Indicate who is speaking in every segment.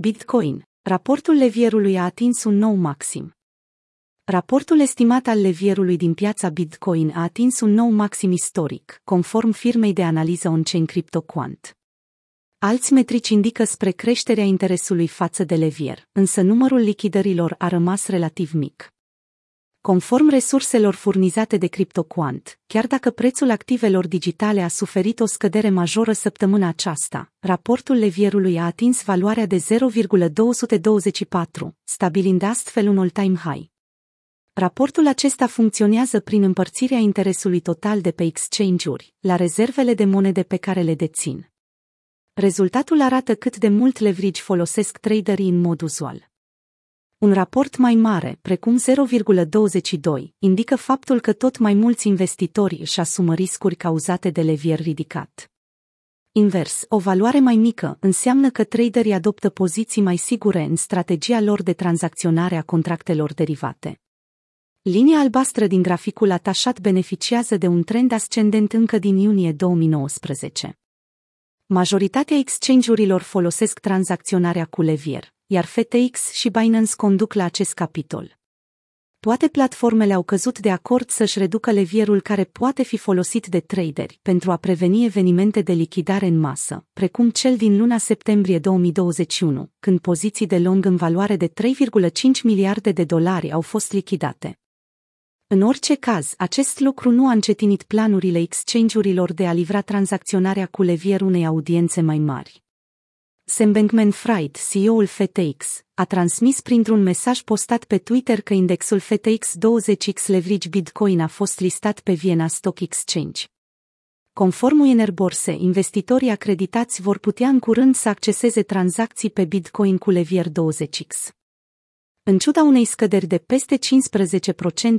Speaker 1: Bitcoin. Raportul levierului a atins un nou maxim. Raportul estimat al levierului din piața Bitcoin a atins un nou maxim istoric, conform firmei de analiză on-chain CryptoQuant. Alți metrici indică spre creșterea interesului față de levier, însă numărul lichidărilor a rămas relativ mic. Conform resurselor furnizate de CryptoQuant, chiar dacă prețul activelor digitale a suferit o scădere majoră săptămâna aceasta, raportul levierului a atins valoarea de 0,224, stabilind astfel un all-time high. Raportul acesta funcționează prin împărțirea interesului total de pe exchange-uri, la rezervele de monede pe care le dețin. Rezultatul arată cât de mult leverage folosesc traderii în mod uzual. Un raport mai mare, precum 0,22, indică faptul că tot mai mulți investitori își asumă riscuri cauzate de levier ridicat. Invers, o valoare mai mică înseamnă că traderii adoptă poziții mai sigure în strategia lor de tranzacționare a contractelor derivate. Linia albastră din graficul atașat beneficiază de un trend ascendent încă din iunie 2019. Majoritatea exchange-urilor folosesc tranzacționarea cu levier, iar FTX și Binance conduc la acest capitol. Toate platformele au căzut de acord să-și reducă levierul care poate fi folosit de traderi pentru a preveni evenimente de lichidare în masă, precum cel din luna septembrie 2021, când poziții de long în valoare de 3,5 miliarde de dolari au fost lichidate. În orice caz, acest lucru nu a încetinit planurile exchange-urilor de a livra tranzacționarea cu levier unei audiențe mai mari. Sam Bankman-Fried, CEO-ul FTX, a transmis printr-un mesaj postat pe Twitter că indexul FTX 20X Leverage Bitcoin a fost listat pe Vienna Stock Exchange. Conform UNR Borse, investitorii acreditați vor putea în curând să acceseze tranzacții pe Bitcoin cu levier 20X. În ciuda unei scăderi de peste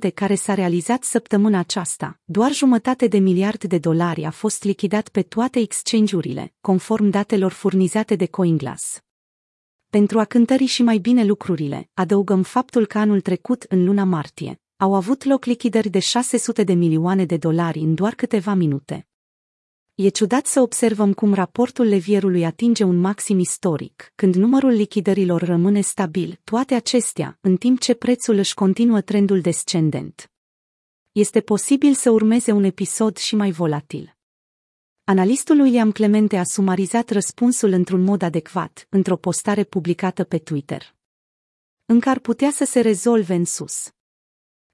Speaker 1: 15% care s-a realizat săptămâna aceasta, doar jumătate de miliard de dolari a fost lichidat pe toate exchange-urile, conform datelor furnizate de CoinGlass. Pentru a cântări și mai bine lucrurile, adăugăm faptul că anul trecut, în luna martie, au avut loc lichidări de 600 de milioane de dolari în doar câteva minute. E ciudat să observăm cum raportul levierului atinge un maxim istoric, când numărul lichidărilor rămâne stabil, toate acestea, în timp ce prețul își continuă trendul descendent. Este posibil să urmeze un episod și mai volatil. Analistul William Clemente a sumarizat răspunsul într-un mod adecvat, într-o postare publicată pe Twitter. Încă ar putea să se rezolve în sus.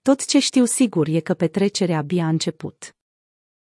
Speaker 1: Tot ce știu sigur e că petrecerea abia a început.